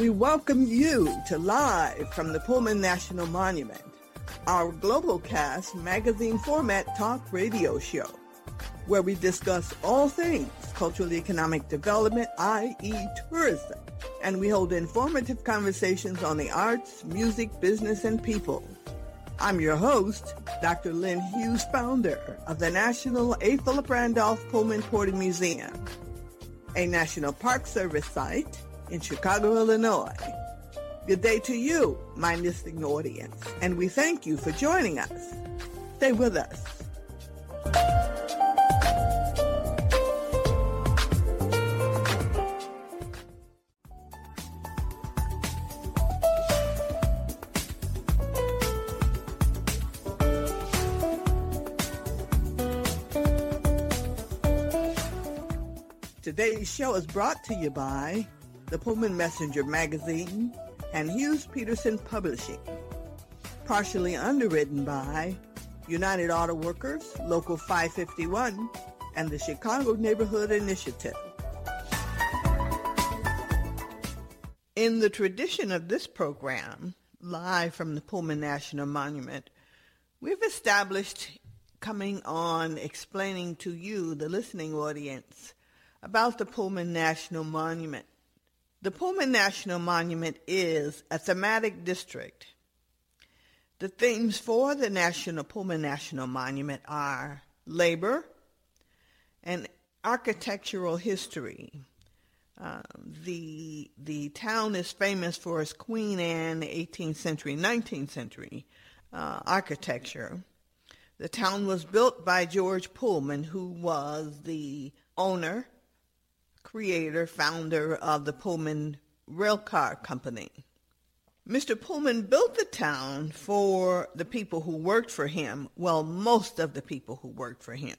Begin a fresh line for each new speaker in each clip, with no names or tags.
We welcome you to Live from the Pullman National Monument, our global cast magazine format talk radio show, where we discuss all things cultural economic development, i.e. tourism, and we hold informative conversations on the arts, music, business, and people. I'm your host, Dr. Lyn Hughes, founder of the National A. Philip Randolph Pullman Porter Museum, a National Park Service site in Chicago, Illinois. Good day to you, my listening audience, and we thank you for joining us. Stay with us. Today's show is brought to you by the Pullman Messenger magazine and Hughes Peterson Publishing. Partially underwritten by United Auto Workers, Local 551, and the Chicago Neighborhood Initiative. In the tradition of this program, live from the Pullman National Monument, we've established coming on explaining to you, the listening audience, about the Pullman National Monument. The Pullman National Monument is a thematic district. The themes for the National Pullman National Monument are labor and architectural history. Uh, the the town is famous for its Queen Anne 18th century, 19th century uh, architecture. The town was built by George Pullman, who was the owner creator, founder of the Pullman Railcar Company. Mr. Pullman built the town for the people who worked for him, well, most of the people who worked for him.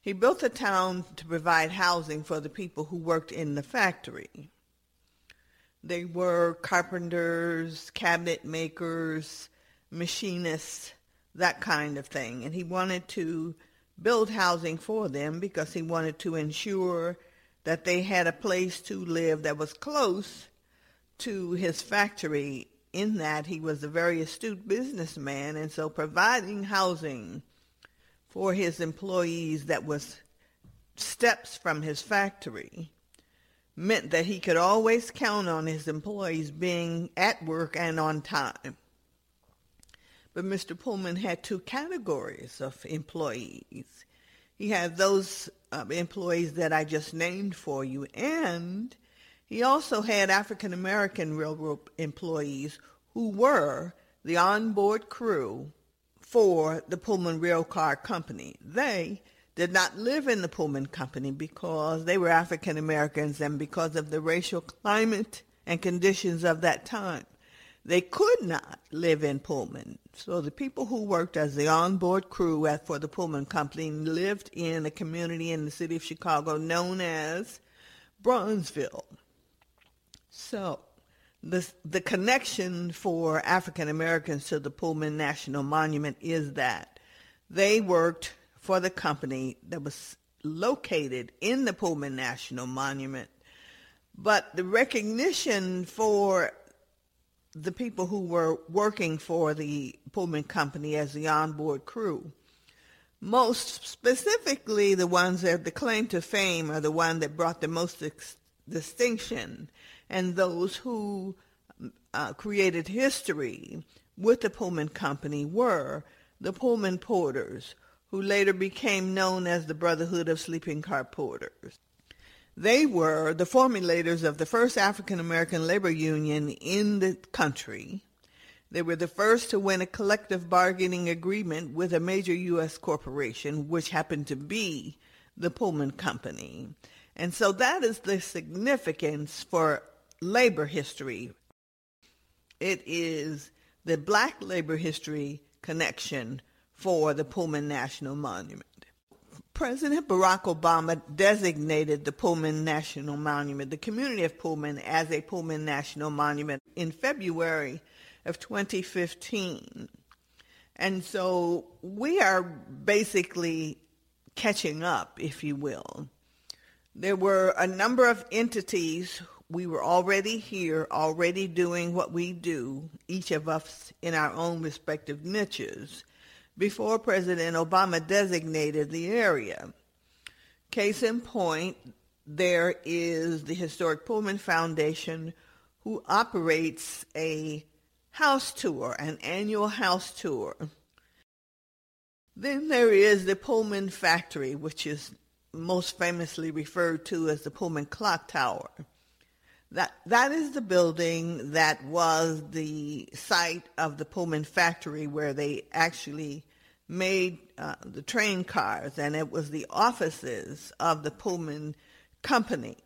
He built the town to provide housing for the people who worked in the factory. They were carpenters, cabinet makers, machinists, that kind of thing. And he wanted to build housing for them because he wanted to ensure that they had a place to live that was close to his factory in that he was a very astute businessman and so providing housing for his employees that was steps from his factory meant that he could always count on his employees being at work and on time. But Mr. Pullman had two categories of employees. He had those uh, employees that I just named for you, and he also had African American railroad employees who were the onboard crew for the Pullman Railcar Company. They did not live in the Pullman Company because they were African Americans and because of the racial climate and conditions of that time. They could not live in Pullman. So the people who worked as the onboard crew at, for the Pullman Company lived in a community in the city of Chicago known as Bronzeville. So the, the connection for African Americans to the Pullman National Monument is that they worked for the company that was located in the Pullman National Monument. But the recognition for the people who were working for the Pullman Company as the onboard crew. Most specifically, the ones that the claim to fame are the one that brought the most ex- distinction, and those who uh, created history with the Pullman Company were the Pullman Porters, who later became known as the Brotherhood of Sleeping Car Porters. They were the formulators of the first African American labor union in the country. They were the first to win a collective bargaining agreement with a major U.S. corporation, which happened to be the Pullman Company. And so that is the significance for labor history. It is the black labor history connection for the Pullman National Monument. President Barack Obama designated the Pullman National Monument, the community of Pullman, as a Pullman National Monument in February of 2015. And so we are basically catching up, if you will. There were a number of entities we were already here, already doing what we do, each of us in our own respective niches, before President Obama designated the area. Case in point, there is the Historic Pullman Foundation, who operates a house tour, an annual house tour. Then there is the Pullman Factory, which is most famously referred to as the Pullman Clock Tower. That, that is the building that was the site of the Pullman factory where they actually made uh, the train cars, and it was the offices of the Pullman company.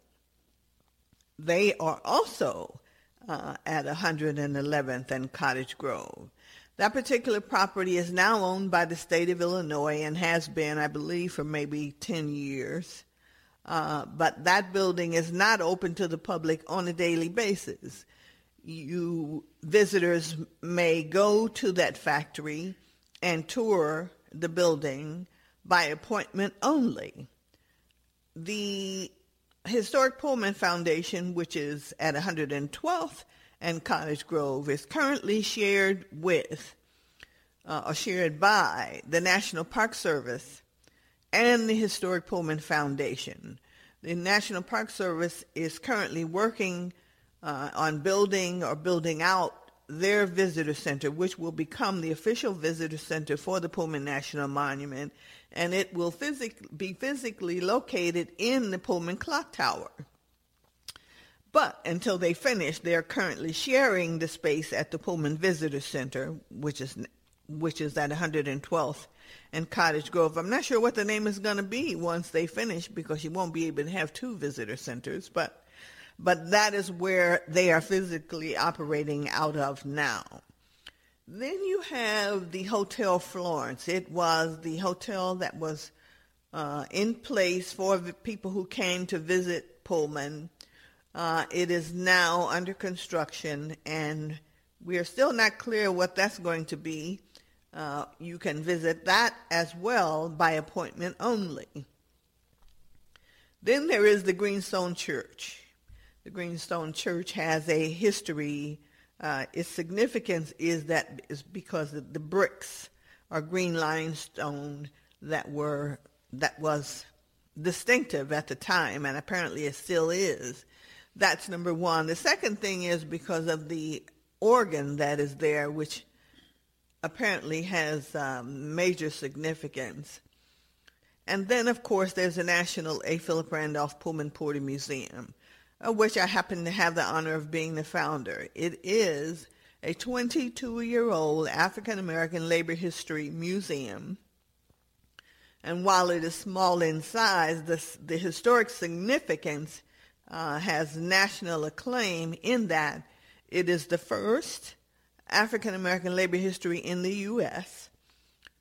They are also uh, at 111th and Cottage Grove. That particular property is now owned by the state of Illinois and has been, I believe, for maybe 10 years. Uh, but that building is not open to the public on a daily basis. You visitors may go to that factory and tour the building by appointment only. The Historic Pullman Foundation, which is at 112th and Cottage Grove, is currently shared with uh, or shared by the National Park Service and the Historic Pullman Foundation. The National Park Service is currently working uh, on building or building out their visitor center, which will become the official visitor center for the Pullman National Monument, and it will physic- be physically located in the Pullman Clock Tower. But until they finish, they're currently sharing the space at the Pullman Visitor Center, which is which is at 112th and Cottage Grove. I'm not sure what the name is going to be once they finish because you won't be able to have two visitor centers, but but that is where they are physically operating out of now. Then you have the Hotel Florence. It was the hotel that was uh, in place for people who came to visit Pullman. Uh, it is now under construction, and we are still not clear what that's going to be. Uh, you can visit that as well by appointment only. Then there is the Greenstone Church. The Greenstone Church has a history. Uh, its significance is that is because the, bricks are green limestone that were that was distinctive at the time, and apparently it still is. That's number one. The second thing is because of the organ that is there, which apparently has um, major significance. And then, of course, there's the National A. Philip Randolph Pullman Porter Museum, of which I happen to have the honor of being the founder. It is a 22-year-old African-American labor history museum. And while it is small in size, the, the historic significance uh, has national acclaim in that it is the first African American labor history in the U.S.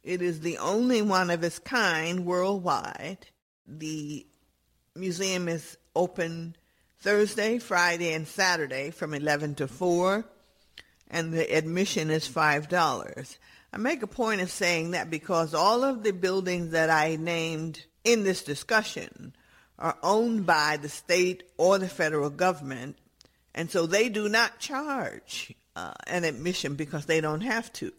It is the only one of its kind worldwide. The museum is open Thursday, Friday, and Saturday from 11 to 4, and the admission is $5. I make a point of saying that because all of the buildings that I named in this discussion are owned by the state or the federal government, and so they do not charge uh, an admission because they don't have to.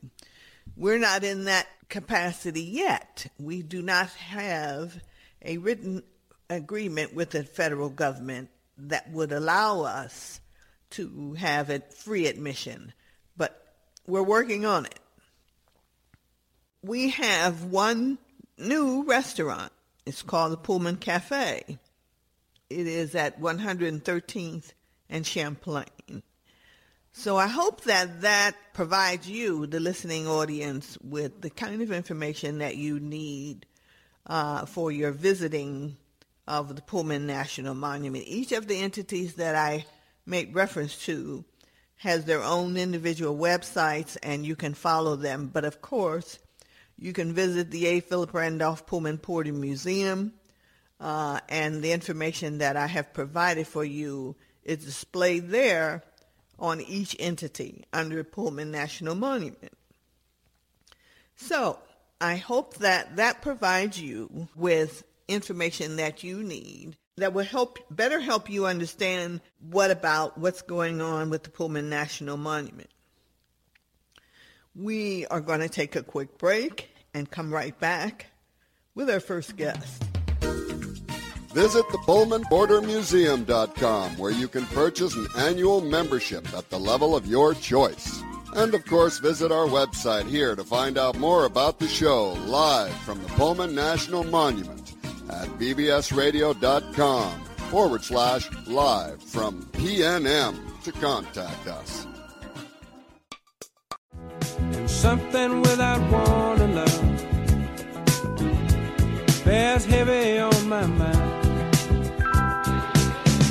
We're not in that capacity yet. We do not have a written agreement with the federal government that would allow us to have a free admission, but we're working on it. We have one new restaurant. It's called the Pullman Cafe. It is at 113th and Champlain. So I hope that that provides you, the listening audience, with the kind of information that you need uh, for your visiting of the Pullman National Monument. Each of the entities that I make reference to has their own individual websites and you can follow them. But of course, you can visit the A. Philip Randolph Pullman Porter Museum uh, and the information that I have provided for you is displayed there on each entity under Pullman National Monument. So I hope that that provides you with information that you need. that will help better help you understand what about what's going on with the Pullman National Monument. We are going to take a quick break and come right back with our first guest.
Visit the PullmanPorterMuseum.com where you can purchase an annual membership at the level of your choice. And of course, visit our website here to find out more about the show live from the Pullman National Monument at bbsradio.com forward slash live from PNM to contact us.
Something without one love bears heavy on my mind.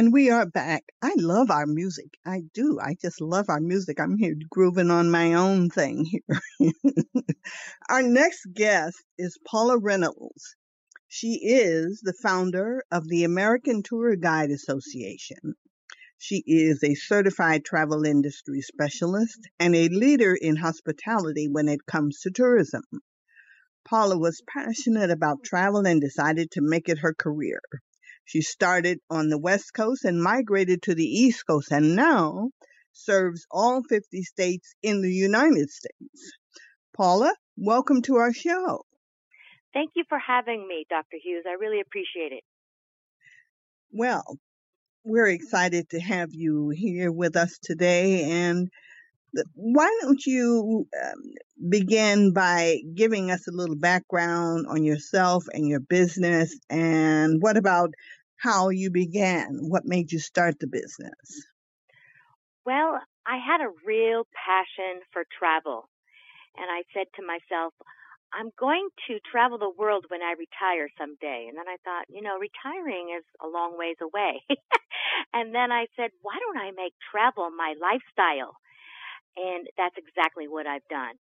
And we are back. I love our music. I do. I just love our music. I'm here grooving on my own thing here. our next guest is Paula Reynolds. She is the founder of the American Tour Guide Association. She is a certified travel industry specialist and a leader in hospitality when it comes to tourism. Paula was passionate about travel and decided to make it her career. She started on the West Coast and migrated to the East Coast and now serves all 50 states in the United States. Paula, welcome to our show.
Thank you for having me, Dr. Hughes. I really appreciate it.
Well, we're excited to have you here with us today. And why don't you um, begin by giving us a little background on yourself and your business? And what about how you began. What made you start the business?
Well, I had a real passion for travel. And I said to myself, I'm going to travel the world when I retire someday. And then I thought, you know, retiring is a long ways away. and then I said, why don't I make travel my lifestyle? And that's exactly what I've done.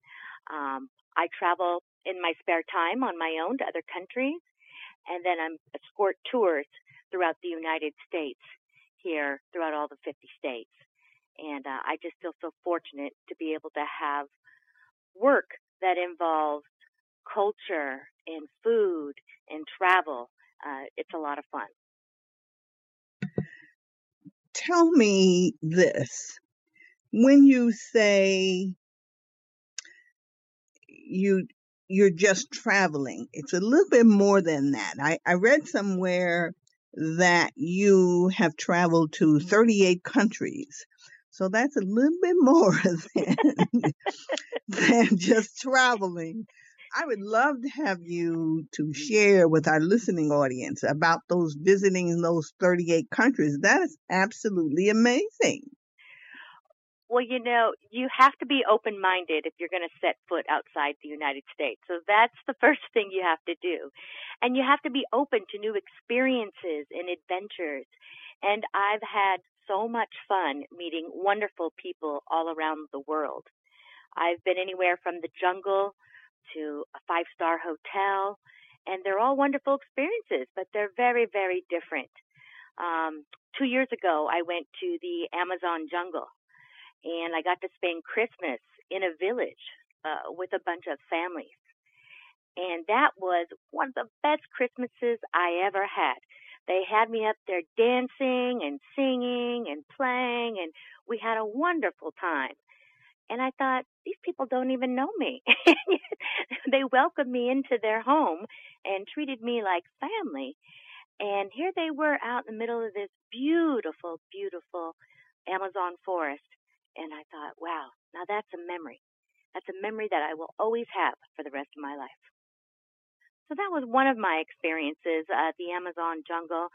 Um, I travel in my spare time on my own to other countries, and then I'm escort tours throughout the United States here, throughout all the 50 states. And uh, I just feel so fortunate to be able to have work that involves culture and food and travel. Uh, it's a lot of fun.
Tell me this. When you say you you're just traveling, it's a little bit more than that. I, I read somewhere that you have traveled to 38 countries. So that's a little bit more than, than just traveling. I would love to have you to share with our listening audience about those visiting those 38 countries. That is absolutely amazing.
Well, you know, you have to be open minded if you're going to set foot outside the United States. So that's the first thing you have to do. And you have to be open to new experiences and adventures. And I've had so much fun meeting wonderful people all around the world. I've been anywhere from the jungle to a five star hotel, and they're all wonderful experiences, but they're very, very different. Um, two years ago, I went to the Amazon jungle and I got to spend Christmas in a village uh, with a bunch of families. And that was one of the best Christmases I ever had. They had me up there dancing and singing and playing, and we had a wonderful time. And I thought, these people don't even know me. they welcomed me into their home and treated me like family. And here they were out in the middle of this beautiful, beautiful Amazon forest. And I thought, wow, now that's a memory. That's a memory that I will always have for the rest of my life. So that was one of my experiences at the Amazon jungle.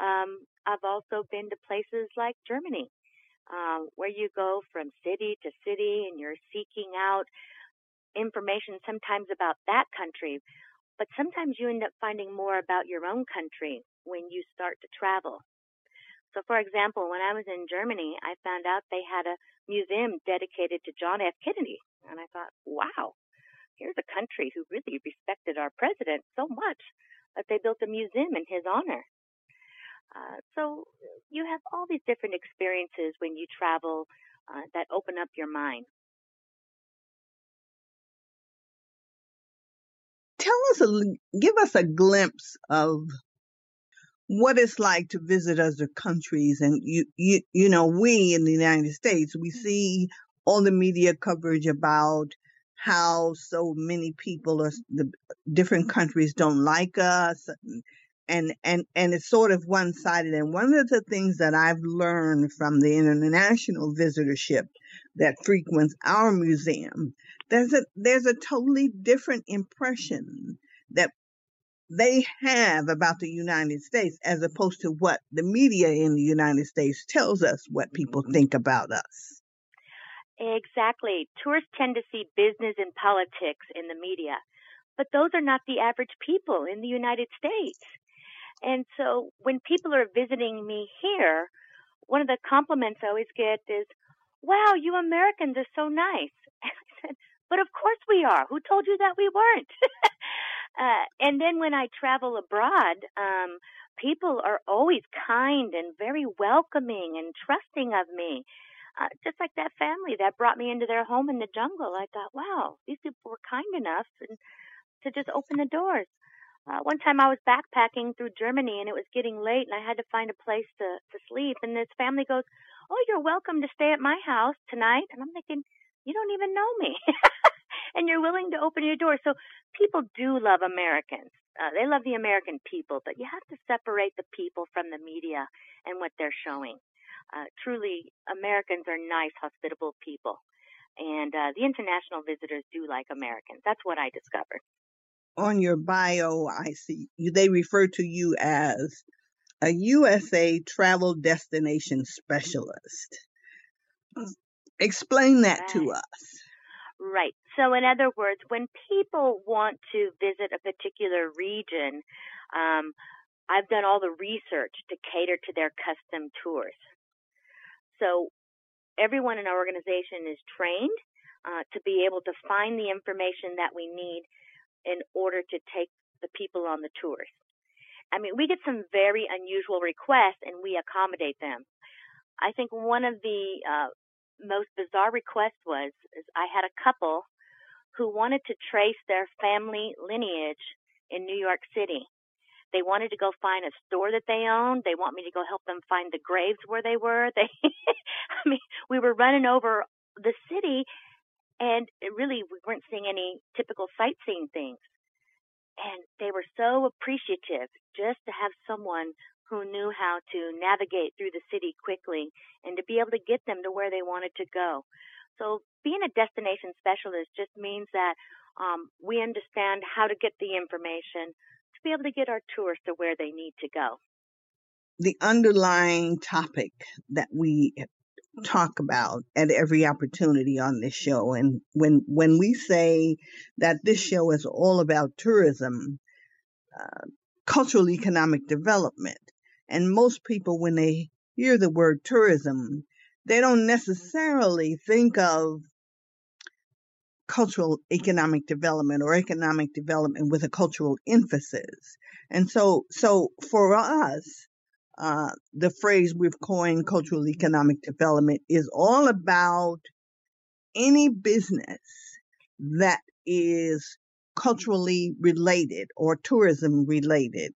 Um, I've also been to places like Germany, um, where you go from city to city and you're seeking out information sometimes about that country, but sometimes you end up finding more about your own country when you start to travel. So, for example, when I was in Germany, I found out they had a museum dedicated to John F. Kennedy. And I thought, wow, here's a country who really respected our president so much that they built a museum in his honor. Uh, so you have all these different experiences when you travel uh, that open up your mind.
Tell us a, give us a glimpse of what it's like to visit other countries and you you you know we in the United States we mm-hmm. see all the media coverage about how so many people are the different countries don't like us and and and it's sort of one-sided. And one of the things that I've learned from the international visitorship that frequents our museum there's a there's a totally different impression that they have about the United States as opposed to what the media in the United States tells us what people mm-hmm. think about us.
Exactly. Tourists tend to see business and politics in the media, but those are not the average people in the United States. And so when people are visiting me here, one of the compliments I always get is, wow, you Americans are so nice. And I said, but of course we are. Who told you that we weren't? Uh, and then when I travel abroad, um, people are always kind and very welcoming and trusting of me. Uh, just like that family that brought me into their home in the jungle. I thought, wow, these people were kind enough and to just open the doors. Uh, one time I was backpacking through Germany and it was getting late and I had to find a place to, to sleep. And this family goes, Oh, you're welcome to stay at my house tonight. And I'm thinking, You don't even know me. and you're willing to open your door. So people do love Americans. Uh, they love the American people, but you have to separate the people from the media and what they're showing. Uh, truly, Americans are nice, hospitable people. And uh, the international visitors do like Americans. That's what I discovered.
On your bio, I see they refer to you as a USA travel destination specialist. Explain that right. to us.
Right. So, in other words, when people want to visit a particular region, um, I've done all the research to cater to their custom tours. So, everyone in our organization is trained uh, to be able to find the information that we need in order to take the people on the tours. I mean, we get some very unusual requests and we accommodate them. I think one of the uh, most bizarre request was is I had a couple who wanted to trace their family lineage in New York City. They wanted to go find a store that they owned. They want me to go help them find the graves where they were. They, I mean, we were running over the city, and really we weren't seeing any typical sightseeing things. And they were so appreciative just to have someone who knew how to navigate through the city quickly and to be able to get them to where they wanted to go. So being a destination specialist just means that um, we understand how to get the information to be able to get our tourists to where they need to go.
The underlying topic that we talk about at every opportunity on this show and when when we say that this show is all about tourism uh, cultural economic development and most people, when they hear the word tourism, they don't necessarily think of cultural economic development or economic development with a cultural emphasis. And so, so for us, uh, the phrase we've coined cultural economic development is all about any business that is culturally related or tourism related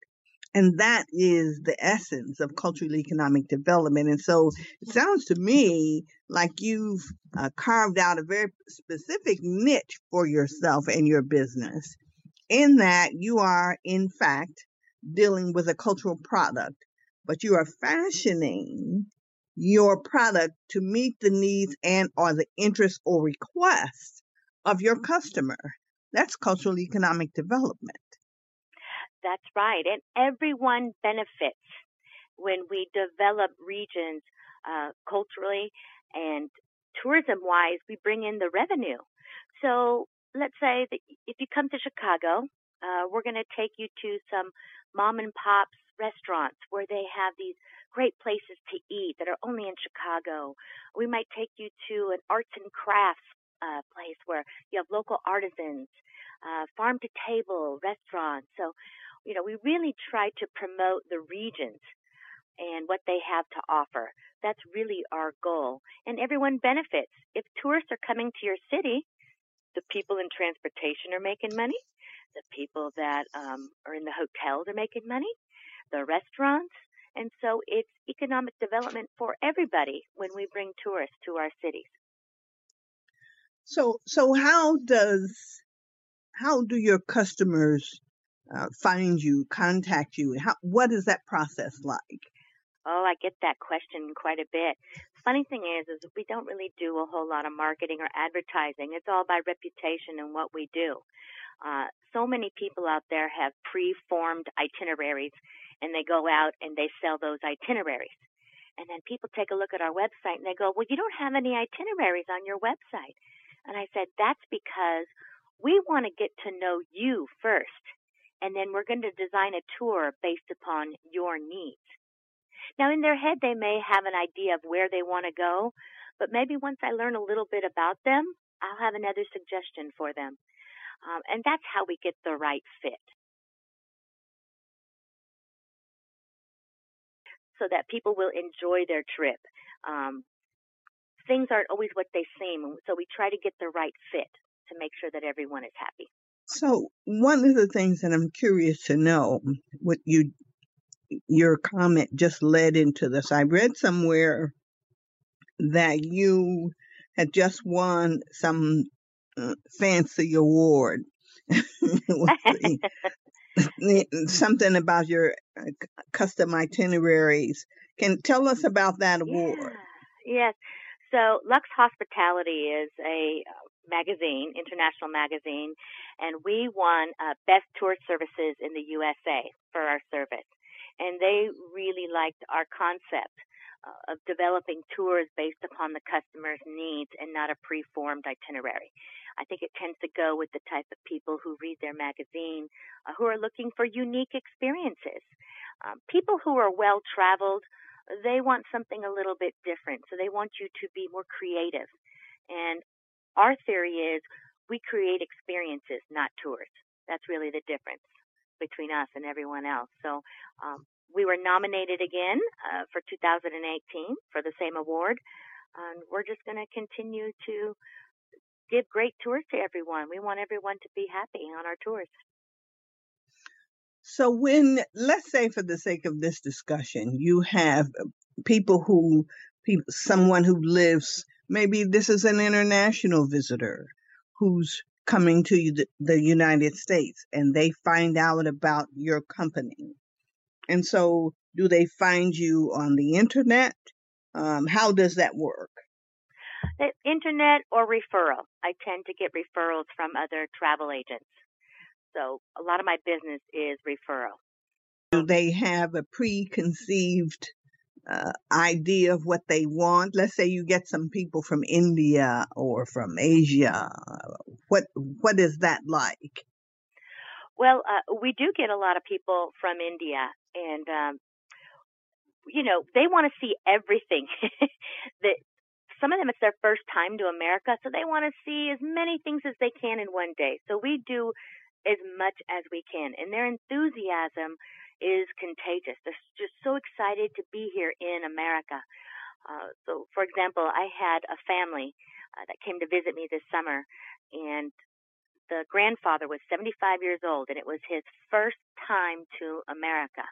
and that is the essence of cultural economic development. And so it sounds to me like you've uh, carved out a very specific niche for yourself and your business in that you are, in fact, dealing with a cultural product, but you are fashioning your product to meet the needs and or the interests or requests of your customer. That's cultural economic development.
That's right. And everyone benefits when we develop regions uh, culturally and tourism wise, we bring in the revenue. So let's say that if you come to Chicago, uh, we're going to take you to some mom and pops restaurants where they have these great places to eat that are only in Chicago. We might take you to an arts and crafts uh, place where you have local artisans, uh, farm to table restaurants. So, you know, we really try to promote the regions and what they have to offer. That's really our goal. And everyone benefits. If tourists are coming to your city, the people in transportation are making money. The people that um, are in the hotels are making money. The restaurants. And so it's economic development for everybody when we bring tourists to our cities.
So, so how does, how do your customers uh, find you, contact you? How, what is that process like?
Oh, I get that question quite a bit. Funny thing is, is we don't really do a whole lot of marketing or advertising. It's all by reputation and what we do. Uh, so many people out there have pre-formed itineraries, and they go out and they sell those itineraries. And then people take a look at our website and they go, "Well, you don't have any itineraries on your website." And I said, "That's because we want to get to know you first, and then we're going to design a tour based upon your needs." Now, in their head, they may have an idea of where they want to go, but maybe once I learn a little bit about them, I'll have another suggestion for them. Um, and that's how we get the right fit. So that people will enjoy their trip. Um, things aren't always what they seem, so we try to get the right fit to make sure that everyone is happy.
So, one of the things that I'm curious to know, what you your comment just led into this. I read somewhere that you had just won some uh, fancy award. something about your uh, custom itineraries. Can tell us about that award?
Yes. So Lux Hospitality is a magazine, international magazine, and we won uh, Best Tour Services in the USA for our service and they really liked our concept uh, of developing tours based upon the customer's needs and not a preformed itinerary. I think it tends to go with the type of people who read their magazine uh, who are looking for unique experiences. Um, people who are well traveled, they want something a little bit different. So they want you to be more creative. And our theory is we create experiences, not tours. That's really the difference between us and everyone else. So um, we were nominated again uh, for 2018 for the same award. And we're just going to continue to give great tours to everyone. We want everyone to be happy on our tours.
So when, let's say for the sake of this discussion, you have people who, people, someone who lives, maybe this is an international visitor who's coming to the, United States and they find out about your company. And so do they find you on the internet? Um, how does that work?
The internet or referral. I tend to get referrals from other travel agents. So a lot of my business is referral.
Do they have a preconceived uh, idea of what they want? Let's say you get some people from India or from Asia. What what is that like?
Well, uh, we do get a lot of people from India, and um, you know they want to see everything. that some of them it's their first time to America, so they want to see as many things as they can in one day. So we do as much as we can, and their enthusiasm is contagious. They're just so excited to be here in America. Uh, so, for example, I had a family uh, that came to visit me this summer, and the grandfather was 75 years old, and it was his first time to America.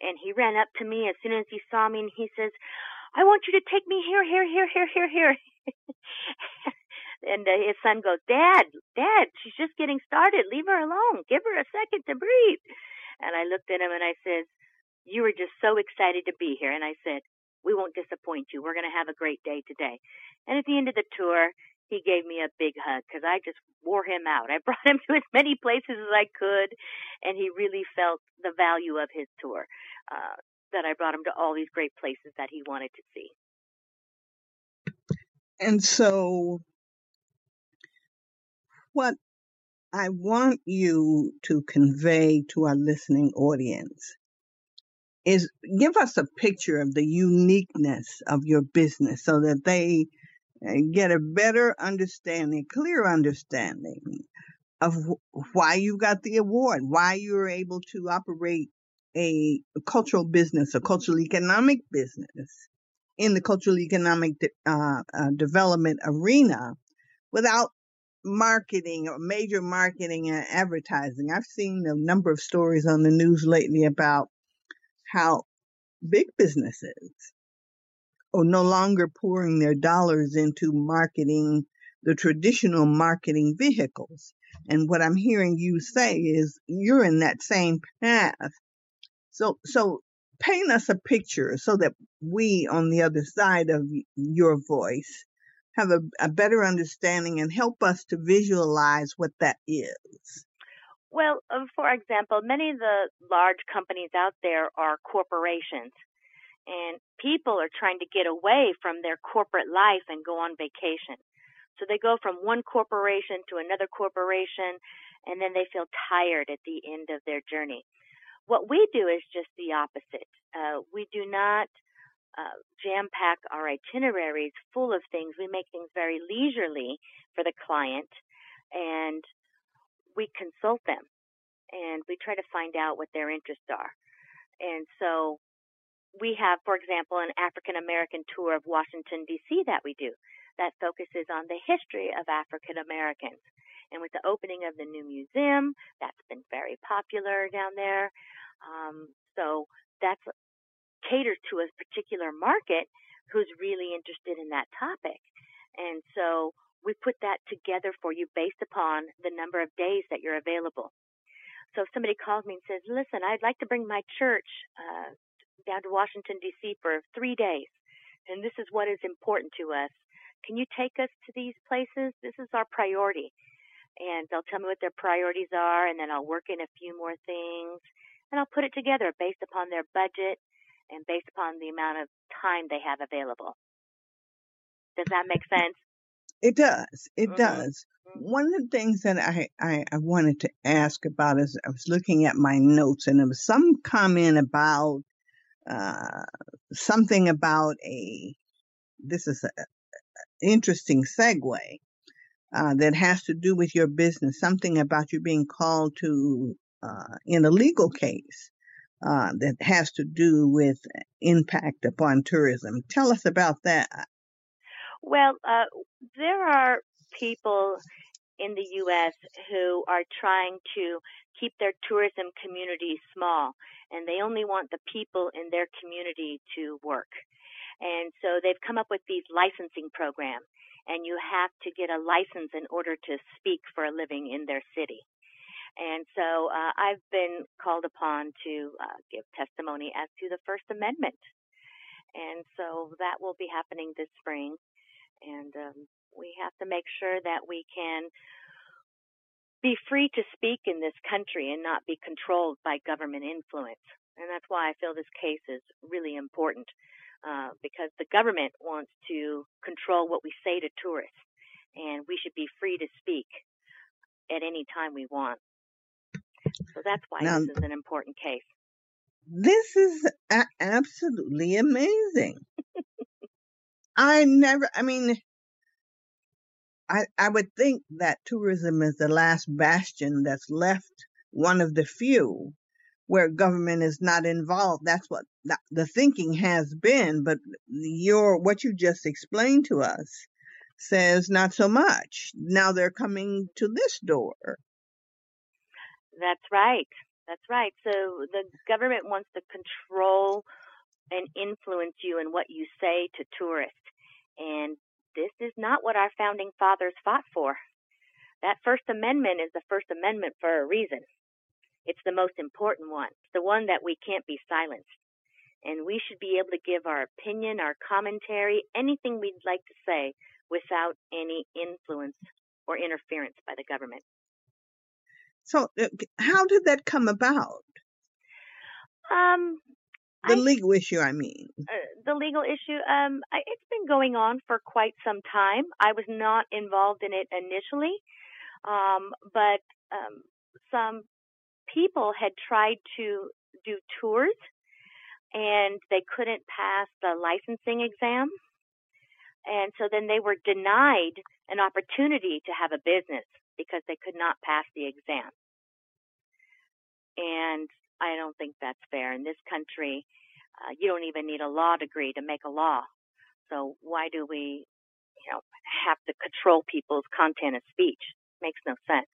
And he ran up to me as soon as he saw me, and he says, "I want you to take me here, here, here, here, here, here." and uh, his son goes, "Dad, Dad, she's just getting started. Leave her alone. Give her a second to breathe." And I looked at him and I said, You were just so excited to be here. And I said, We won't disappoint you. We're going to have a great day today. And at the end of the tour, he gave me a big hug because I just wore him out. I brought him to as many places as I could, and he really felt the value of his tour. Uh, that I brought him to all these great places that he wanted to see.
And so, what I want you to convey to our listening audience is give us a picture of the uniqueness of your business so that they uh, get a better understanding, clear understanding of why you got the award, why you were able to operate a cultural business, a cultural economic business in the cultural economic de- uh, uh, development arena without marketing or major marketing and advertising. I've seen a number of stories on the news lately about how big businesses are oh, no longer pouring their dollars into marketing the traditional marketing vehicles. And what I'm hearing you say is you're in that same path. So, so paint us a picture so that we on the other side of your voice have a, a better understanding and help us to visualize what that is.
Well, uh, for example, many of the large companies out there are corporations, and people are trying to get away from their corporate life and go on vacation. So they go from one corporation to another corporation, and then they feel tired at the end of their journey. What we do is just the opposite. Uh, we do not uh, jam pack our itineraries full of things. We make things very leisurely for the client, and we consult them, and we try to find out what their interests are. And so we have, for example, an African American tour of Washington, D.C. that we do that focuses on the history of African Americans. And with the opening of the new museum, that's been very popular down there. Um, so that's caters to a particular market who's really interested in that topic. And so we put that together for you based upon the number of days that you're available. So if somebody calls me and says, listen, I'd like to bring my church uh, down to Washington, D.C. for three days, and this is what is important to us. Can you take us to these places? This is our priority. And they'll tell me what their priorities are, and then I'll work in a few more things, and I'll put it together based upon their budget and based upon the amount of time they have available. Does that make sense?
It does. It mm-hmm. does. Mm-hmm. One of the things that I, I, I, wanted to ask about is I was looking at my notes and there was some comment about uh, something about a, this is an interesting segue uh, that has to do with your business, something about you being called to uh, in a legal case uh, that has to do with impact upon tourism. Tell us about that.
Well, uh, there are people in the U.S. who are trying to keep their tourism community small, and they only want the people in their community to work. And so they've come up with these licensing programs, and you have to get a license in order to speak for a living in their city. And so uh, I've been called upon to uh, give testimony as to the First Amendment. And so that will be happening this spring. And um, we have to make sure that we can be free to speak in this country and not be controlled by government influence. And that's why I feel this case is really important uh, because the government wants to control what we say to tourists. And we should be free to speak at any time we want. So that's why now, this is an important case.
This is a- absolutely amazing. I never, I mean, I, I would think that tourism is the last bastion that's left, one of the few where government is not involved. That's what the thinking has been, but your, what you just explained to us says not so much. Now they're coming to this door.
That's right. That's right. So the government wants to control and influence you in what you say to tourists. And this is not what our founding fathers fought for. That First Amendment is the First Amendment for a reason. It's the most important one. It's the one that we can't be silenced. And we should be able to give our opinion, our commentary, anything we'd like to say without any influence or interference by the government.
So, uh, how did that come about?
Um,
the I, legal issue, I mean.
Uh, the legal issue, um, I, it's been going on for quite some time. I was not involved in it initially. Um, but um, some people had tried to do tours and they couldn't pass the licensing exam. And so then they were denied an opportunity to have a business because they could not pass the exam. And I don't think that's fair. In this country, uh, you don't even need a law degree to make a law. So why do we, you know, have to control people's content of speech? Makes no sense.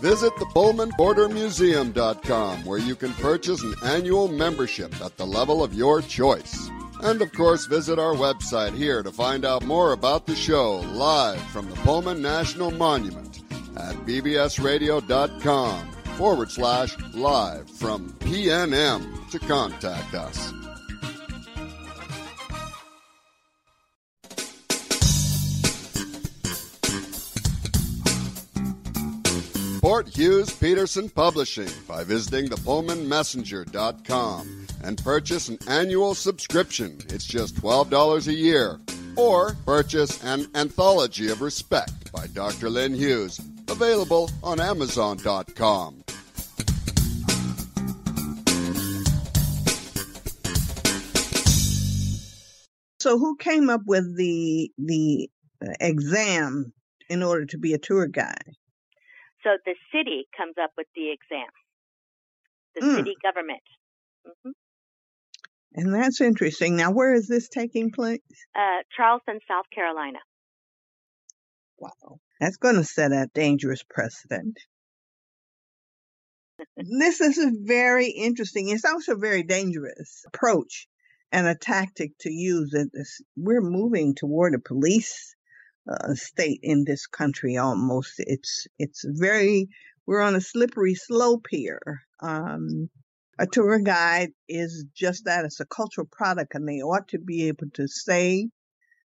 Visit the PullmanPorterMuseum.com where you can purchase an annual membership at the level of your choice. And of course, visit our website here to find out more about the show live from the Pullman National Monument at bbsradio.com forward slash live from PNM to contact us. Support Hughes Peterson Publishing by visiting thepullmanmessenger.com and purchase an annual subscription. It's just $12 a year. Or purchase an Anthology of Respect by Dr. Lyn Hughes, available on Amazon.com.
So, who came up with the the uh, exam in order to be a tour guide?
So the city comes up with the exam, the
Mm.
city government. hmm
And that's interesting. Now, where is this taking place?
Uh, Charleston, South Carolina.
Wow. That's going to set a dangerous precedent. this is a very interesting. It's also a very dangerous approach and a tactic to use. We're moving toward a police uh, state in this country almost. It's it's very we're on a slippery slope here. Um, a tour guide is just that. It's a cultural product, and they ought to be able to say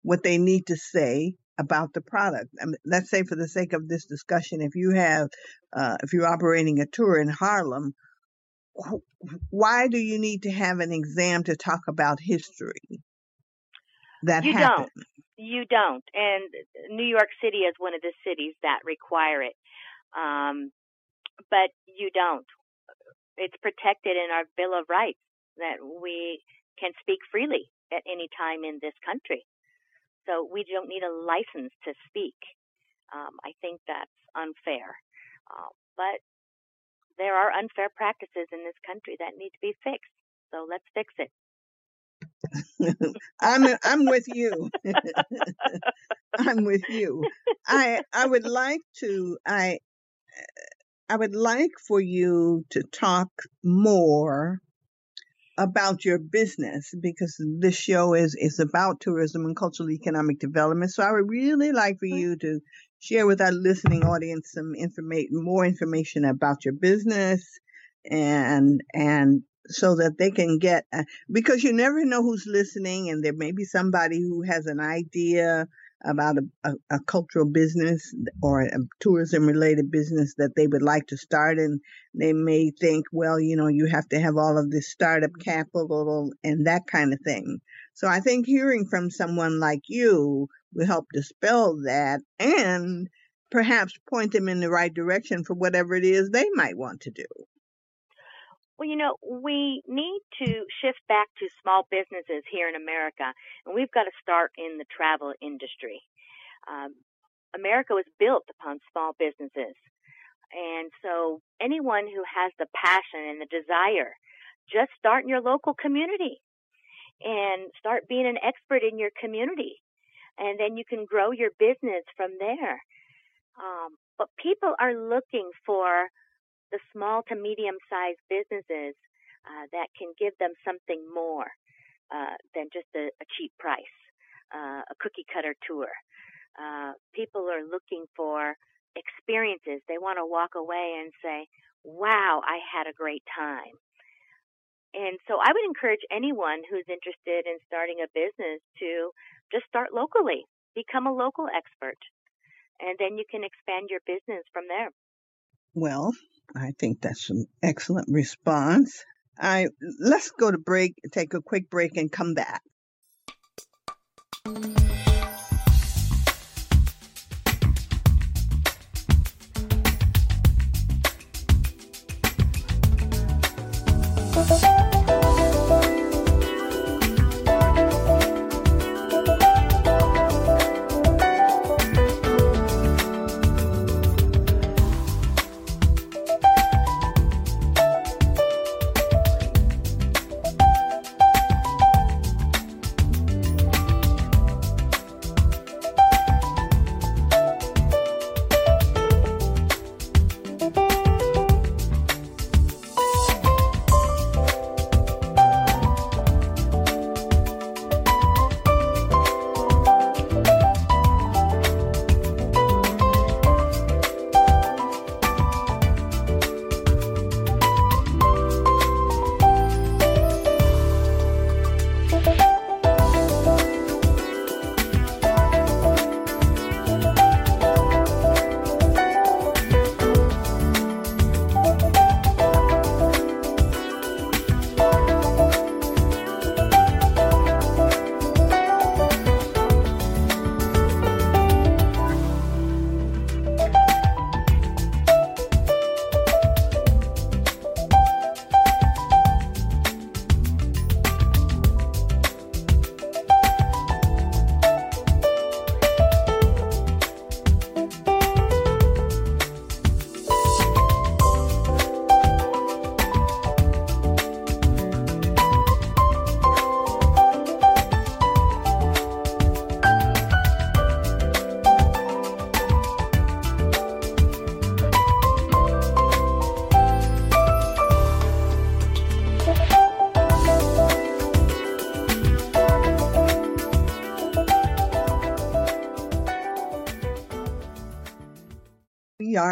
what they need to say about the product. I mean, let's say, for the sake of this discussion, if you have, uh, if you're operating a tour in Harlem, why do you need to have an exam to talk about history that
You
happened?
don't. You don't. And New York City is one of the cities that require it. Um, but you don't. It's protected in our Bill of Rights that we can speak freely at any time in this country. So we don't need a license to speak. Um, I think that's unfair. Uh, but there are unfair practices in this country that need to be fixed. So let's fix it.
I'm I'm with you. I'm with you. I I would like to I I would like for you to talk more about your business because this show is is about tourism and cultural economic development. So I would really like for you to share with our listening audience some information more information about your business and and so that they can get uh, because you never know who's listening and there may be somebody who has an idea about a, a, a cultural business or a tourism related business that they would like to start. And they may think well you know you have to have all of this startup capital and that kind of thing. So i think hearing from someone like you will help dispel that and perhaps point them in the right direction for whatever it is they might want to do
Well, you know, we need to shift back to small businesses here in America, and we've got to start in the travel industry. Um, America was built upon small businesses. And so, anyone who has the passion and the desire, just start in your local community and start being an expert in your community. And then you can grow your business from there. Um, but people are looking for the small to medium sized businesses uh, that can give them something more uh, than just a, a cheap price, uh, a cookie cutter tour. Uh, people are looking for experiences. They want to walk away and say, wow, I had a great time. And so I would encourage anyone who's interested in starting a business to just start locally, become a local expert, and then you can expand your business from there.
Well, I think that's an excellent response. I let's go to break, take a quick break and come back.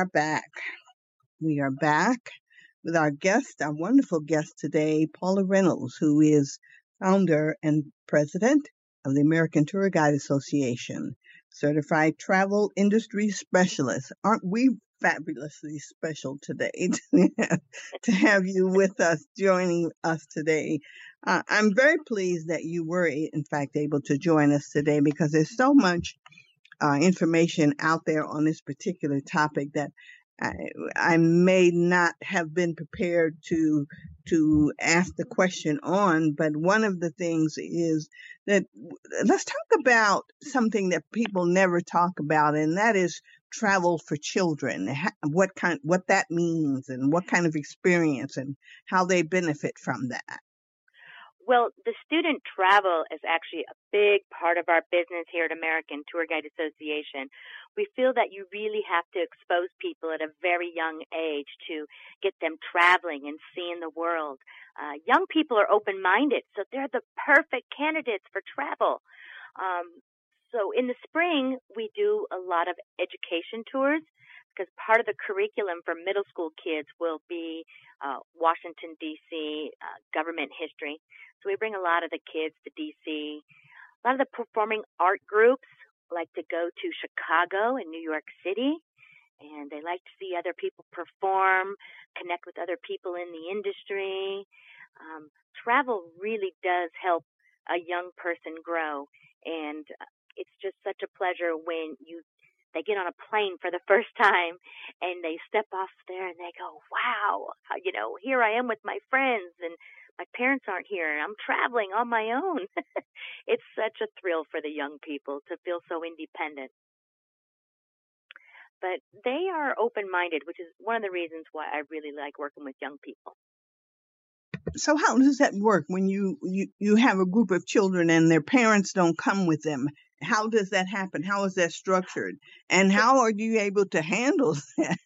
Are back. We are back with our guest, our wonderful guest today, Paula Reynolds, who is founder and president of the American Tour Guide Association, certified travel industry specialist. Aren't we fabulously special today to have you with us, joining us today? Uh, I'm very pleased that you were, in fact, able to join us today because there's so much uh, information out there on this particular topic that I, I, may not have been prepared to to ask the question on, but one of the things is that let's talk about something that people never talk about, and that is travel for children. What kind, what that means, and what kind of experience, and how they benefit from that.
Well, the student travel is actually a big part of our business here at American Tour Guide Association. We feel that you really have to expose people at a very young age to get them traveling and seeing the world. Uh, young people are open-minded, so they're the perfect candidates for travel. Um, so in the spring, we do a lot of education tours because part of the curriculum for middle school kids will be uh, Washington D.C. Uh, government history. So we bring a lot of the kids to D.C. A lot of the performing art groups like to go to Chicago and New York City, and they like to see other people perform, connect with other people in the industry. Um, travel really does help a young person grow, and uh, it's just such a pleasure when you they get on a plane for the first time and they step off there and they go, wow, uh, you know, here I am with my friends and my parents aren't here and I'm traveling on my own. it's such a thrill for the young people to feel so independent. But they are open minded, which is one of the reasons why I really like working with young people.
So how does that work when you, you, you have a group of children and their parents don't come with them? How does that happen? How is that structured? And how are you able to handle that?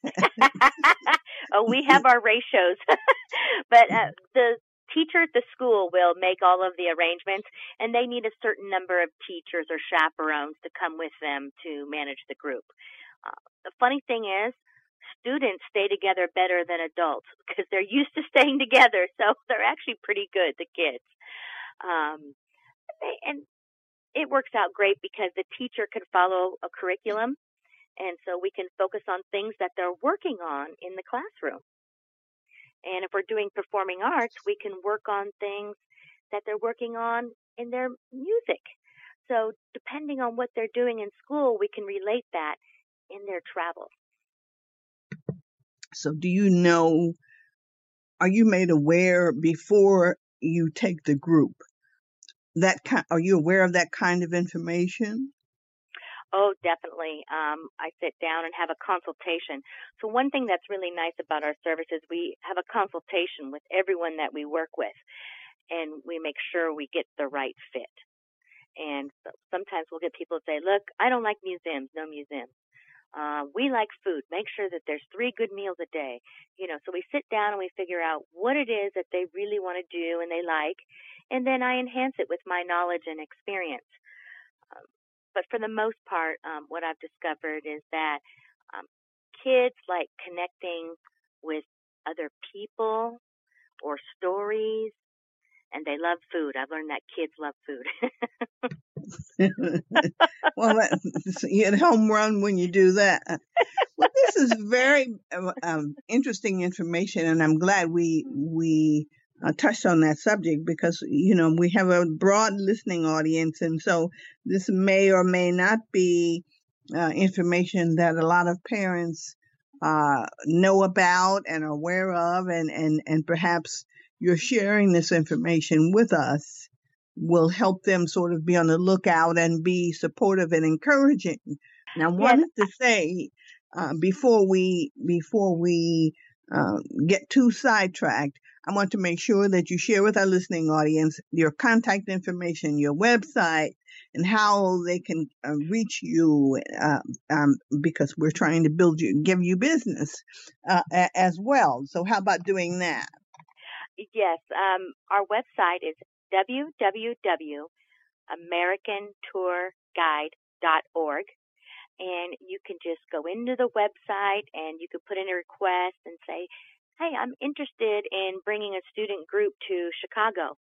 oh, we have our ratios, but uh, the teacher at the school will make all of the arrangements, and they need a certain number of teachers or chaperones to come with them to manage the group. Uh, the funny thing is, students stay together better than adults because they're used to staying together, so they're actually pretty good, the kids. Um, it works out great because the teacher can follow a curriculum and so we can focus on things that they're working on in the classroom. And if we're doing performing arts, we can work on things that they're working on in their music. So depending on what they're doing in school, we can relate that in their travel.
So do you know, are you made aware before you take the group that kind, are you aware of that kind of information?
Oh, definitely. Um, I sit down and have a consultation. So one thing that's really nice about our service is we have a consultation with everyone that we work with, and we make sure we get the right fit. And sometimes we'll get people to say, "Look, I don't like museums. No museums." Uh, we like food. Make sure that there's three good meals a day. You know, so we sit down and we figure out what it is that they really want to do and they like, and then I enhance it with my knowledge and experience. Um, but for the most part, um, what I've discovered is that um, kids like connecting with other people or stories, and they love food. I've learned that kids love
food. well, you hit home run when you do that. Well, this is very uh, um, interesting information, and I'm glad we we uh, touched on that subject because you know we have a broad listening audience, and so this may or may not be uh, information that a lot of parents uh, know about and are aware of, and and and perhaps you're sharing this information with us will help them sort of be on the lookout and be supportive and encouraging. Now, I wanted to say uh, before we before we uh, get too sidetracked, I want to make sure that you share with our listening audience your contact information, your website, and how they can uh, reach you uh, um, because we're trying to build you, give you business uh, as well. So, how about doing that?
Yes, um, our website is www.americantourguide.org. and you can just go into the website and you can put in a request and say, hey, I'm interested in bringing a student group to Chicago,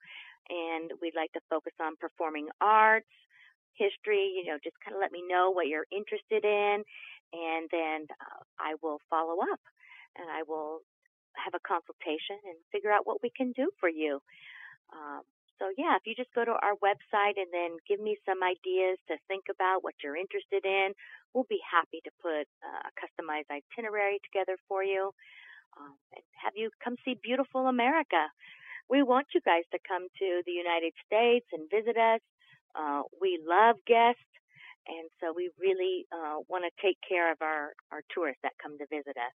and we'd like to focus on performing arts, history, you know, just kind of let me know what you're interested in, and then uh, I will follow up and I will have a consultation and figure out what we can do for you. Um, so yeah, if you just go to our website and then give me some ideas to think about what you're interested in, we'll be happy to put a customized itinerary together for you um, have you come see beautiful America. We want you guys to come to the United States and visit us. Uh, we love guests, and so we really uh, want to take care of our, our tourists that come to visit us.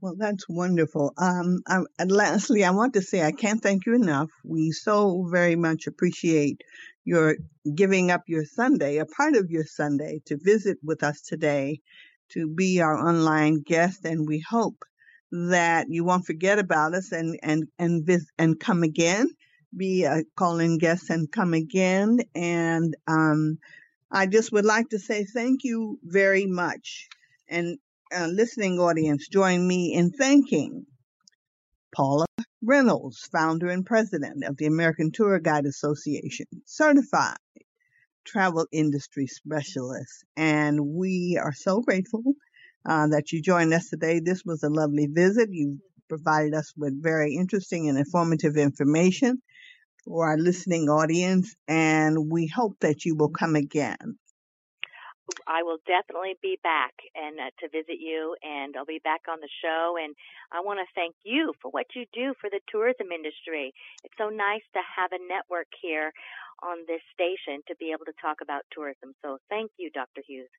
Well, that's wonderful. Um, I, and lastly, I want to say I can't thank you enough. We so very much appreciate your giving up your Sunday, a part of your Sunday, to visit with us today, to be our online guest, and we hope that you won't forget about us and and and vis- and come again. Be a calling guest and come again. And um, I just would like to say thank you very much. And uh, listening audience, join me in thanking Paula Reynolds, founder and president of the American Tour Guide Association, certified travel industry specialist. And we are so grateful uh, that you joined us today. This was a lovely visit. You provided us with very interesting and informative information for our listening audience, and we hope that you will come again.
I will definitely be back and uh, to visit you, and I'll be back on the show. And I want to thank you for what you do for the tourism industry. It's so nice to have a network here on this station to be able to talk about tourism. So thank you, Dr. Hughes.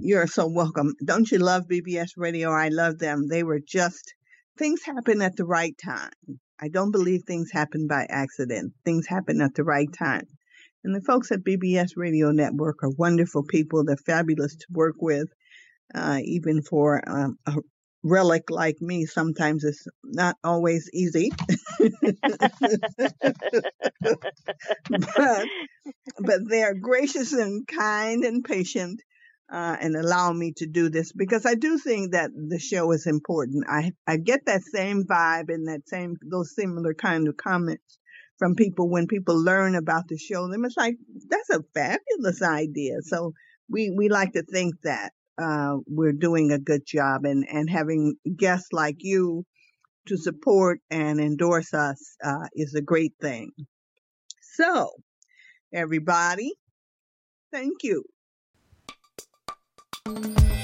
You're so welcome. Don't you love BBS Radio? I love them. They were just things happen at the right time. I don't believe things happen by accident. Things happen at the right time. And the folks at BBS Radio Network are wonderful people. They're fabulous to work with, uh, even for um, a relic like me. Sometimes it's not always easy. but, but they are gracious and kind and patient. Uh, and allow me to do this because I do think that the show is important. I I get that same vibe and that same those similar kind of comments from people when people learn about the show. Them it's like that's a fabulous idea. So we we like to think that uh, we're doing a good job and and having guests like you to support and endorse us uh, is a great thing. So everybody, thank you. And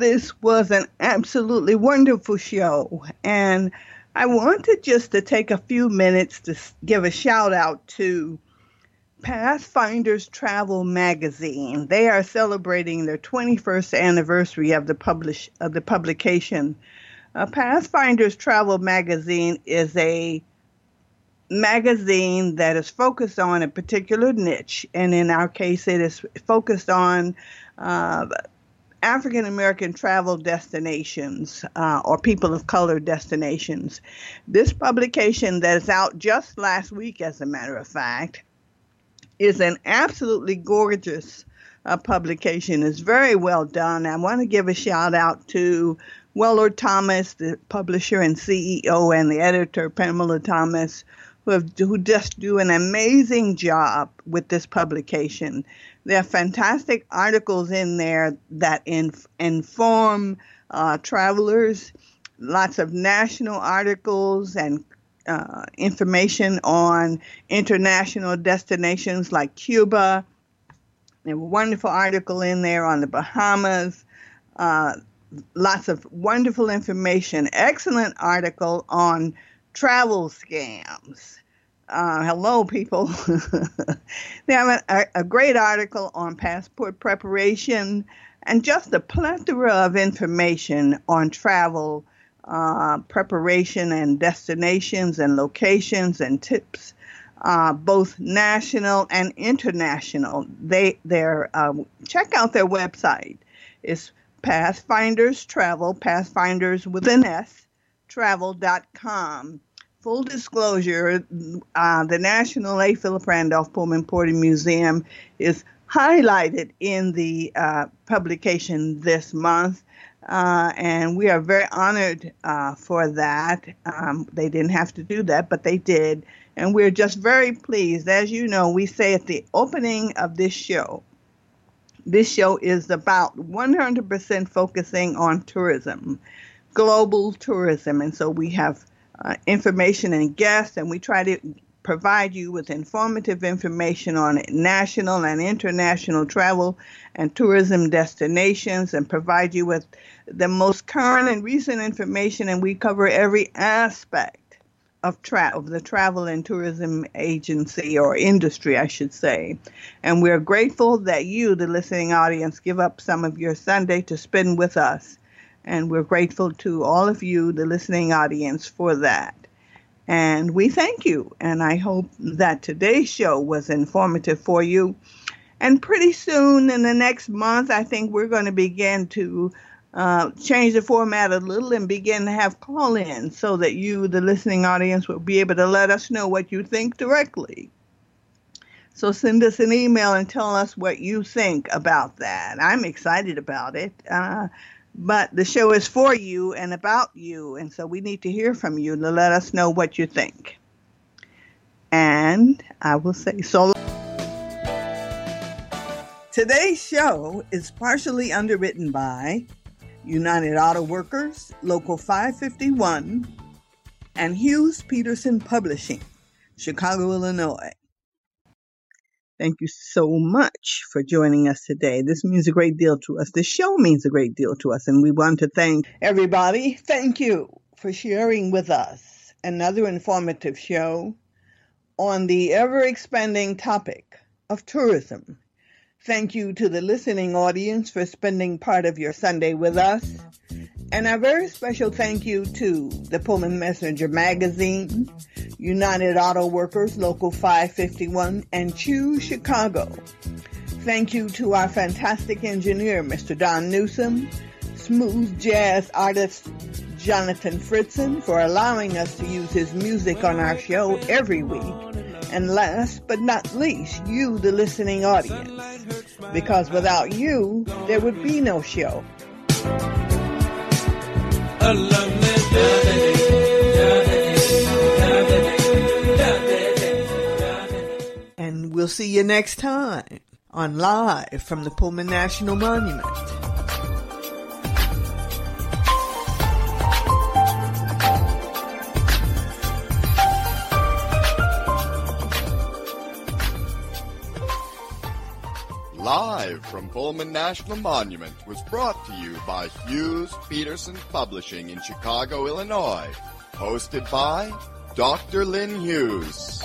this was an absolutely wonderful show. And I wanted just to take a few minutes to give a shout out to Pathfinders Travel Magazine. They are celebrating their 21st anniversary of the publish of the publication. Uh, Pathfinders Travel Magazine is a magazine that is focused on a particular niche, and in our case, it is focused on uh, African American travel destinations uh, or people of color destinations. This publication that is out just last week, as a matter of fact, is an absolutely gorgeous uh, publication. It's very well done. I want to give a shout out to Willard Thomas, the publisher and CEO, and the editor, Pamela Thomas, who, have, who just do an amazing job with this publication. There are fantastic articles in there that in, inform uh, travelers, lots of national articles and uh, information on international destinations like Cuba. There's a wonderful article in there on the Bahamas. Uh, lots of wonderful information. Excellent article on travel scams. Uh, hello, people. they have a, a, great article on passport preparation and just a plethora of information on travel uh, preparation and destinations and locations and tips, uh, both national and international. They their um, check out their website. It's Pathfinders Travel, Pathfinders with an S, travel.com full disclosure, uh, the National A. Philip Randolph Pullman Porter Museum is highlighted in the uh, publication this month. Uh, and we are very honored uh, for that. Um, they didn't have to do that, but they did. And we're just very pleased. As you know, we say at the opening of this show, this show is about 100% focusing on tourism, global tourism. And so we have uh, information and guests, and we try to provide you with informative information on national and international travel and tourism destinations and provide you with the most current and recent information and we cover every aspect of, tra- of the travel and tourism agency or industry I should say. And we're grateful that you the listening audience give up some of your Sunday to spend with us and we're grateful to all of you, the listening audience, for that. And we thank you. And I hope that today's show was informative for you. And pretty soon, in the next month, I think we're going to begin to uh, change the format a little and begin to have call in so that you, the listening audience, will be able to let us know what you think directly. So send us an email and tell us what you think about that. I'm excited about it. Uh, but the show is for you and about you. And so we need to hear from you to let us know what you think. And I will say so. Today's show is partially underwritten by United Auto Workers, Local 551, and Hughes Peterson Publishing, Chicago, Illinois. Thank you so much for joining us today. This means a great deal to us. This show means a great deal to us, and we want to thank everybody. Thank you for sharing with us another informative show on the ever expanding topic of tourism. Thank you to the listening audience for spending part of your Sunday with us. And a very special thank you to the Pullman Messenger Magazine, United Auto Workers Local 551, and Choose Chicago. Thank you to our fantastic engineer, Mr. Don Newsom, smooth jazz artist Jonathan Fritzen for allowing us to use his music on our show every week. And last but not least, you, the listening audience. Because without you, there would be no show. And we'll see you next time on Live from the Pullman National Monument.
Live from Pullman National Monument was brought to you by Hughes Peterson Publishing in Chicago, Illinois. Hosted by Dr. Lyn Hughes.